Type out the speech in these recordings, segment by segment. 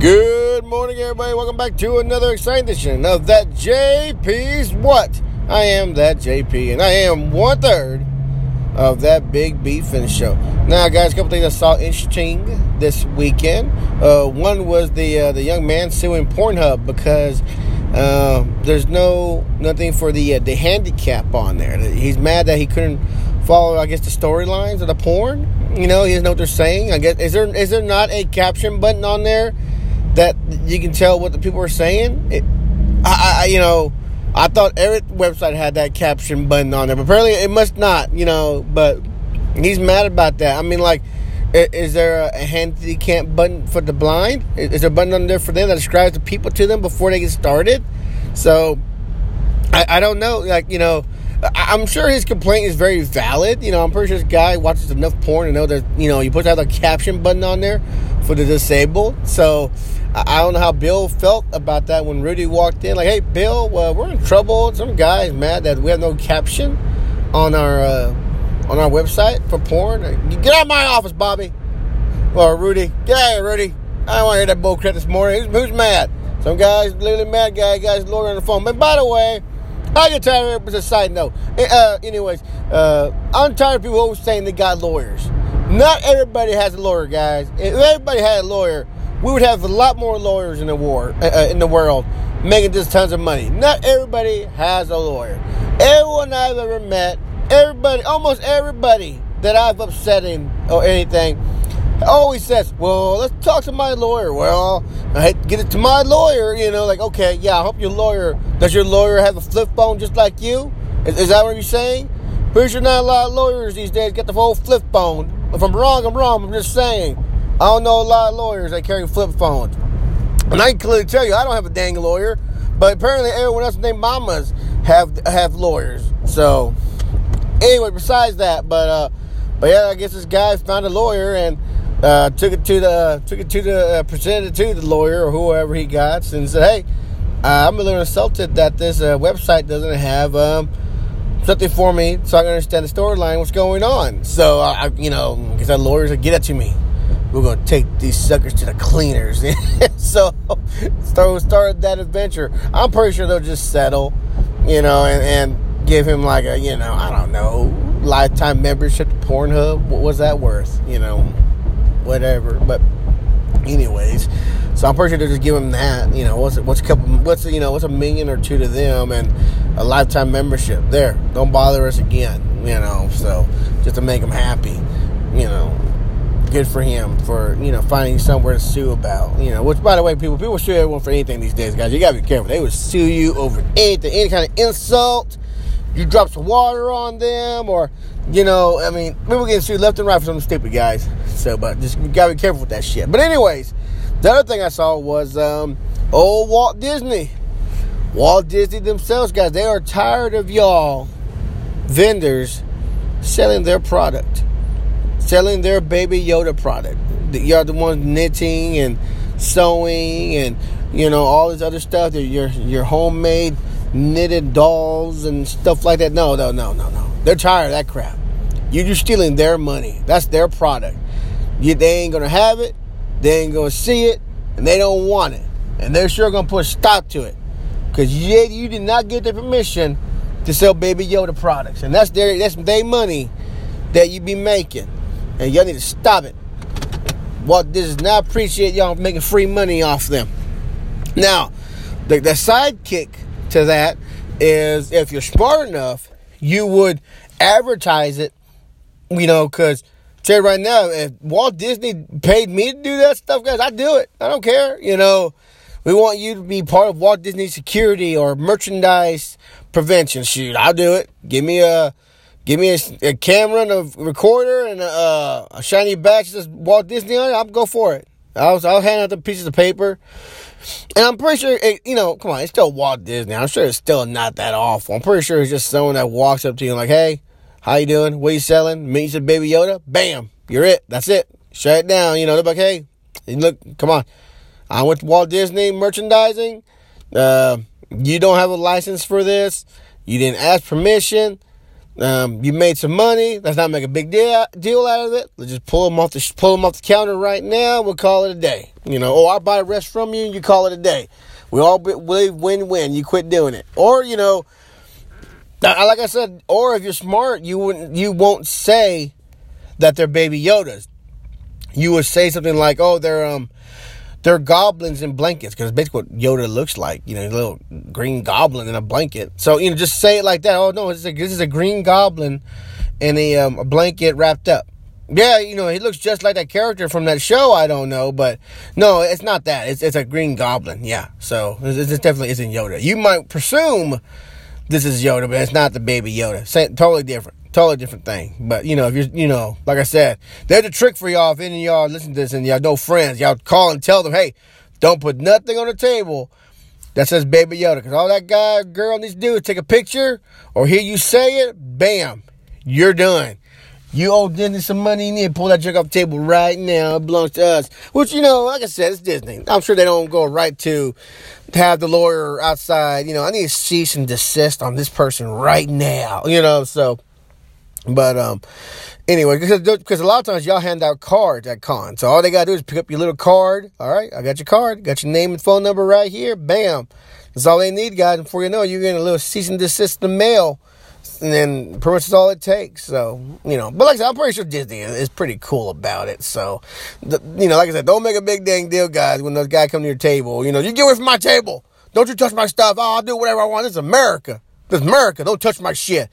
Good morning, everybody. Welcome back to another exciting edition of that JP's What? I am that JP, and I am one third of that Big Beef Finish Show. Now, guys, a couple things I saw interesting this weekend. Uh, one was the uh, the young man suing Pornhub because uh, there's no nothing for the uh, the handicap on there. He's mad that he couldn't follow, I guess, the storylines of the porn. You know, he doesn't know what they're saying. I guess is there is there not a caption button on there? That you can tell what the people are saying. It, I, I, you know, I thought every website had that caption button on there, but apparently it must not. You know, but he's mad about that. I mean, like, is there a handicap button for the blind? Is there a button on there for them that describes the people to them before they get started? So, I, I don't know. Like, you know. I'm sure his complaint is very valid. You know, I'm pretty sure this guy watches enough porn to know that, you know, you put that caption button on there for the disabled. So I don't know how Bill felt about that when Rudy walked in. Like, hey, Bill, well, we're in trouble. Some guy's mad that we have no caption on our uh, on our website for porn. Get out of my office, Bobby. Or Rudy. Get out here, Rudy. I don't want to hear that bullcrap this morning. Who's, who's mad? Some guy's literally mad guy. Guy's lawyer on the phone. But by the way, I get tired of it. As a side note. Uh, anyways, uh, I'm tired of people always saying they got lawyers. Not everybody has a lawyer, guys. If everybody had a lawyer, we would have a lot more lawyers in the war uh, uh, in the world making just tons of money. Not everybody has a lawyer. Everyone I've ever met, everybody, almost everybody that I've upset him or anything, always says, "Well, let's talk to my lawyer." Well, I get it to my lawyer. You know, like, okay, yeah, I hope your lawyer does. Your lawyer have a flip phone just like you? Is, is that what you're saying? Pretty sure not a lot of lawyers these days get the whole flip phone. If I'm wrong, I'm wrong. I'm just saying. I don't know a lot of lawyers that carry flip phones. And I can clearly tell you, I don't have a dang lawyer. But apparently, everyone else named mamas have have lawyers. So, anyway, besides that, but uh, but yeah, I guess this guy found a lawyer and uh, took it to the took it to the uh, presented to the lawyer or whoever he got and said, "Hey, uh, I'm a little insulted that this uh, website doesn't have um, something for me so I can understand the storyline, what's going on." So I, you know, because that lawyers would get it to me we're gonna take these suckers to the cleaners. so start start that adventure. I'm pretty sure they'll just settle, you know, and, and give him like a you know I don't know lifetime membership to Pornhub. What was that worth? You know, whatever. But anyways, so I'm pretty sure they'll just give him that. You know, what's what's a couple what's you know what's a million or two to them and a lifetime membership. There, don't bother us again. You know, so just to make them happy. You know, good for him for you know finding somewhere to sue about. You know, which by the way, people people sue everyone for anything these days, guys. You gotta be careful. They would sue you over anything, any kind of insult. You drop some water on them, or you know, I mean, people getting sued left and right for something stupid, guys. So, but just gotta be careful with that shit. But anyways, the other thing I saw was um, old Walt Disney. Walt Disney themselves, guys, they are tired of y'all vendors selling their product selling their baby Yoda product. You're the ones knitting and sewing and you know all this other stuff. Your your homemade knitted dolls and stuff like that. No, no, no, no, no. They're tired of that crap. You're just stealing their money. That's their product. You, they ain't gonna have it. They ain't gonna see it, and they don't want it. And they're sure gonna put a stop to it, cause you, you did not get the permission to sell Baby Yoda products, and that's their that's their money that you be making. And y'all need to stop it. Walt Disney does not appreciate y'all making free money off them. Now, the, the sidekick to that is if you're smart enough, you would advertise it, you know, because right now, if Walt Disney paid me to do that stuff, guys, I'd do it. I don't care. You know, we want you to be part of Walt Disney security or merchandise prevention. Shoot, I'll do it. Give me a Give me a, a camera and a recorder and a, uh, a shiny badge that Walt Disney on it. I'll go for it. I'll, I'll hand out the pieces of paper. And I'm pretty sure, it, you know, come on, it's still Walt Disney. I'm sure it's still not that awful. I'm pretty sure it's just someone that walks up to you and like, hey, how you doing? What you selling? Me, said Baby Yoda. Bam, you're it. That's it. Shut it down. You know, they're like, hey, look, come on. I'm with Walt Disney merchandising. Uh, you don't have a license for this. You didn't ask permission Um, you made some money. Let's not make a big deal deal out of it. Let's just pull them off the pull them off the counter right now. We'll call it a day. You know, or I buy a rest from you. You call it a day. We all win win. You quit doing it, or you know, like I said, or if you're smart, you wouldn't you won't say that they're baby Yodas. You would say something like, "Oh, they're um." They're goblins in blankets because basically what Yoda looks like, you know, a little green goblin in a blanket. So you know, just say it like that. Oh no, this is a, this is a green goblin in a, um, a blanket wrapped up. Yeah, you know, he looks just like that character from that show. I don't know, but no, it's not that. It's it's a green goblin. Yeah, so this definitely isn't Yoda. You might presume this is Yoda, but it's not the baby Yoda. Same, totally different. Totally different thing. But you know, if you're, you know, like I said, there's a trick for y'all. If any of y'all listen to this and y'all know friends, y'all call and tell them, hey, don't put nothing on the table that says Baby Yoda, because all that guy, girl needs to do is take a picture or hear you say it. Bam, you're done. You owe Disney some money. You need to pull that junk off the table right now. It belongs to us. Which, you know, like I said, it's Disney. I'm sure they don't go right to, have the lawyer outside. You know, I need to cease and desist on this person right now. You know, so but um, anyway, because because a lot of times y'all hand out cards at con, so all they gotta do is pick up your little card. All right, I got your card, got your name and phone number right here. Bam, that's all they need, guys. And before you know, it, you're getting a little cease and desist in the mail, and then pretty much that's all it takes. So you know, but like I said, I'm pretty sure Disney is pretty cool about it. So the, you know, like I said, don't make a big dang deal, guys. When those guys come to your table, you know, you get away from my table. Don't you touch my stuff. Oh, I'll do whatever I want. This is America. This is America. Don't touch my shit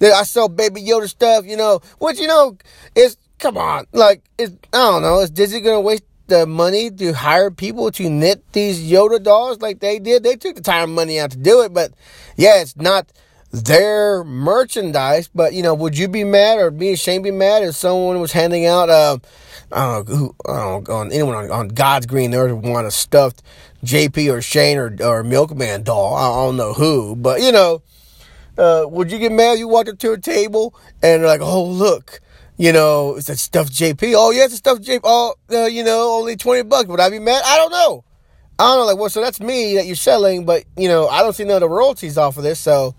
I sell Baby Yoda stuff, you know, which, you know, is, come on, like, it's I don't know, is Disney to waste the money to hire people to knit these Yoda dolls like they did? They took the time and money out to do it, but yeah, it's not their merchandise, but, you know, would you be mad or be ashamed be mad if someone was handing out, uh, I don't know, who, I on anyone on, on God's green earth want a stuffed JP or Shane or, or Milkman doll. I don't know who, but, you know, uh, would you get mad if you walked up to a table and like, oh look, you know, it's a stuffed JP. Oh yeah, it's a stuffed JP. Oh, uh, you know, only twenty bucks. Would I be mad? I don't know. I don't know. Like, well, so that's me that you're selling, but you know, I don't see none of the royalties off of this, so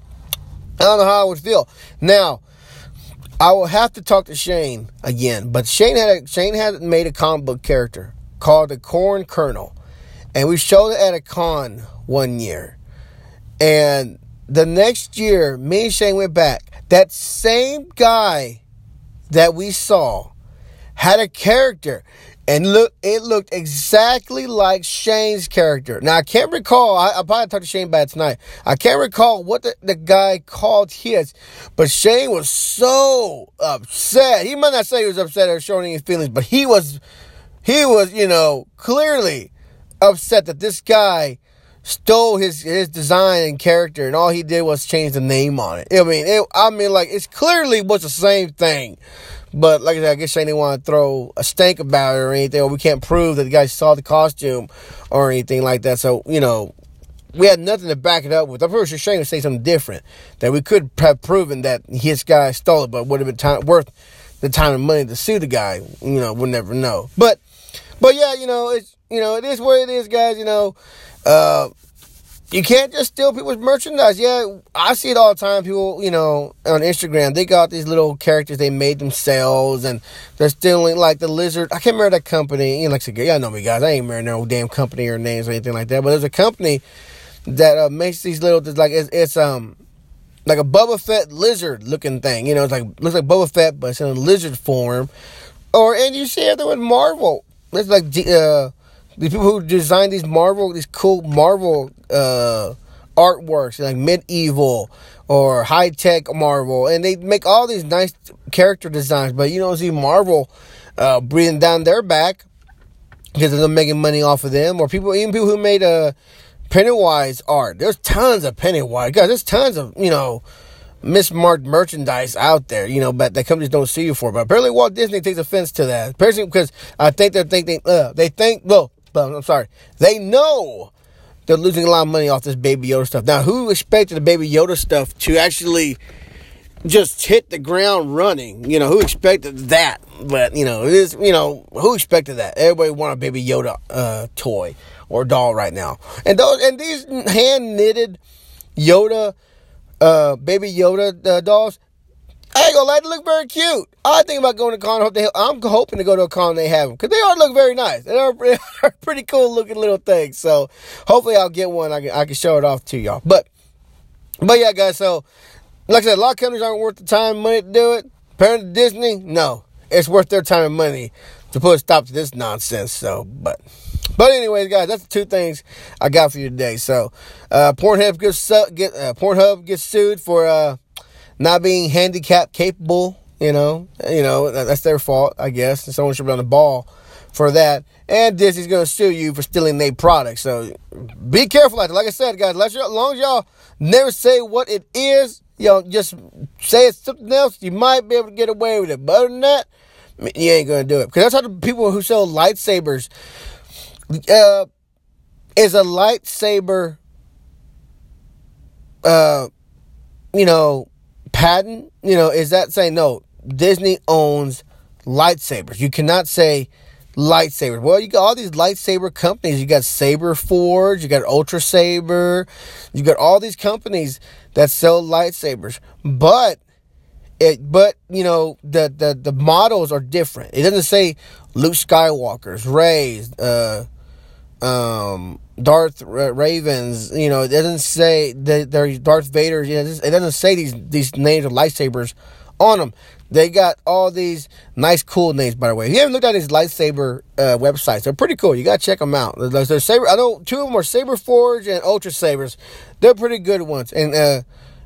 I don't know how I would feel. Now, I will have to talk to Shane again, but Shane had a, Shane had made a comic book character called the Corn Colonel, and we showed it at a con one year, and the next year, me and Shane went back. That same guy that we saw had a character and look it looked exactly like Shane's character. Now I can't recall, I, will probably talked to Shane about tonight. I can't recall what the, the guy called his, but Shane was so upset. He might not say he was upset or showing any feelings, but he was he was, you know, clearly upset that this guy stole his his design and character, and all he did was change the name on it. I mean, it, I mean, like it's clearly was the same thing, but like I said, I guess Shane didn't want to throw a stank about it or anything, or we can't prove that the guy saw the costume or anything like that. So you know, we had nothing to back it up with. I'm pretty sure Shane would say something different that we could have proven that his guy stole it, but would have been time, worth the time and money to sue the guy. You know, we'll never know. But, but yeah, you know, it's you know, it is what it is, guys. You know, uh, you can't just steal people's merchandise. Yeah, I see it all the time. People, you know, on Instagram, they got these little characters they made themselves, and they're stealing like the lizard. I can't remember that company. You know, like I said, y'all know me, guys. I ain't remember no damn company or names or anything like that. But there's a company that uh, makes these little, like it's, it's um like a Boba Fett lizard looking thing. You know, it's like looks like Boba Fett, but it's in a lizard form. Or and you see it with Marvel. It's like uh the people who design these Marvel, these cool Marvel uh, artworks, like medieval or high tech Marvel, and they make all these nice character designs, but you don't see Marvel uh, breathing down their back because they're making money off of them, or people, even people who made a uh, Pennywise art. There's tons of Pennywise, guys. There's tons of you know mismarked merchandise out there, you know, but the companies don't see you for. But apparently, Walt Disney takes offense to that, apparently because I think they're thinking, uh, they think, well, but I'm sorry, they know they're losing a lot of money off this Baby Yoda stuff. Now, who expected the Baby Yoda stuff to actually just hit the ground running? You know, who expected that? But you know, it is. You know, who expected that? Everybody want a Baby Yoda uh, toy or doll right now, and those and these hand knitted Yoda, uh, Baby Yoda uh, dolls I ain't gonna lie, they look very cute. I think about going to con. Hope they, I'm hoping to go to a con they have them because they are look very nice. They are, they are pretty cool looking little things. So hopefully I'll get one. I can, I can show it off to y'all. But but yeah, guys. So like I said, a lot of companies aren't worth the time and money to do it. Apparently Disney, no, it's worth their time and money to put a stop to this nonsense. So, but but anyways, guys, that's the two things I got for you today. So, uh, Pornhub gets get uh, Pornhub gets sued for uh, not being handicap capable. You know, you know that's their fault, I guess. And someone should be on the ball for that. And Disney's going to sue you for stealing their product. So be careful out there. Like I said, guys, as long as y'all never say what it is, you know, just say it's something else, you might be able to get away with it. But other than that, you ain't going to do it. Because that's how the people who sell lightsabers uh, is a lightsaber, uh, you know, patent? You know, is that saying no? Disney owns lightsabers. You cannot say lightsabers. Well, you got all these lightsaber companies. You got Saber Forge, you got Ultra Saber, you got all these companies that sell lightsabers. But it, but you know the the the models are different. It doesn't say Luke Skywalker's, Rey's, uh, um, Darth Revan's. You know, it doesn't say that they're Darth Vader. You know, it doesn't say these these names of lightsabers on them. They got all these nice, cool names. By the way, if you haven't looked at these lightsaber uh, websites, they're pretty cool. You gotta check them out. They're saber. I know two of them are Saber Forge and Ultra Sabers. They're pretty good ones. And uh,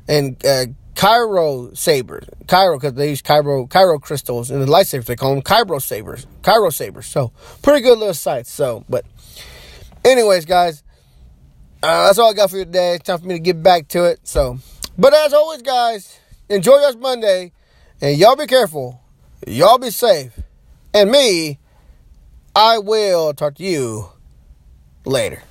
and uh, Kyro sabers, Kyro because they use Kyro Kyro crystals and the lightsabers. They call them Kyro sabers, Kyro sabers. So pretty good little sites. So, but Anyways, guys, uh, that's all I got for you today. It's time for me to get back to it. So, but as always, guys, enjoy your Monday, and y'all be careful. Y'all be safe. And me, I will talk to you later.